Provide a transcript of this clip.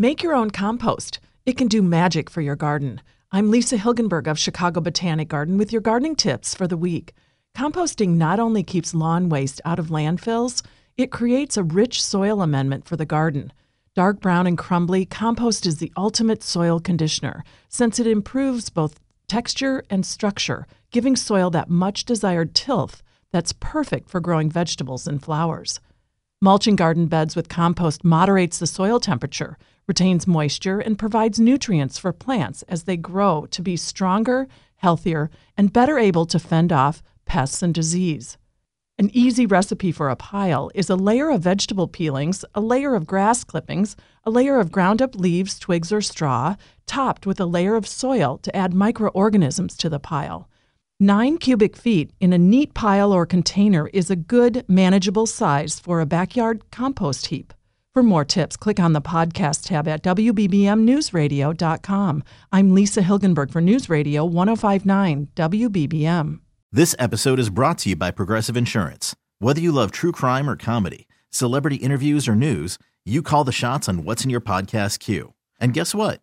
Make your own compost. It can do magic for your garden. I'm Lisa Hilgenberg of Chicago Botanic Garden with your gardening tips for the week. Composting not only keeps lawn waste out of landfills, it creates a rich soil amendment for the garden. Dark brown and crumbly, compost is the ultimate soil conditioner since it improves both texture and structure, giving soil that much desired tilth that's perfect for growing vegetables and flowers. Mulching garden beds with compost moderates the soil temperature, retains moisture, and provides nutrients for plants as they grow to be stronger, healthier, and better able to fend off pests and disease. An easy recipe for a pile is a layer of vegetable peelings, a layer of grass clippings, a layer of ground up leaves, twigs, or straw, topped with a layer of soil to add microorganisms to the pile. Nine cubic feet in a neat pile or container is a good, manageable size for a backyard compost heap. For more tips, click on the podcast tab at WBBMNewsRadio.com. I'm Lisa Hilgenberg for News Radio 1059 WBBM. This episode is brought to you by Progressive Insurance. Whether you love true crime or comedy, celebrity interviews or news, you call the shots on what's in your podcast queue. And guess what?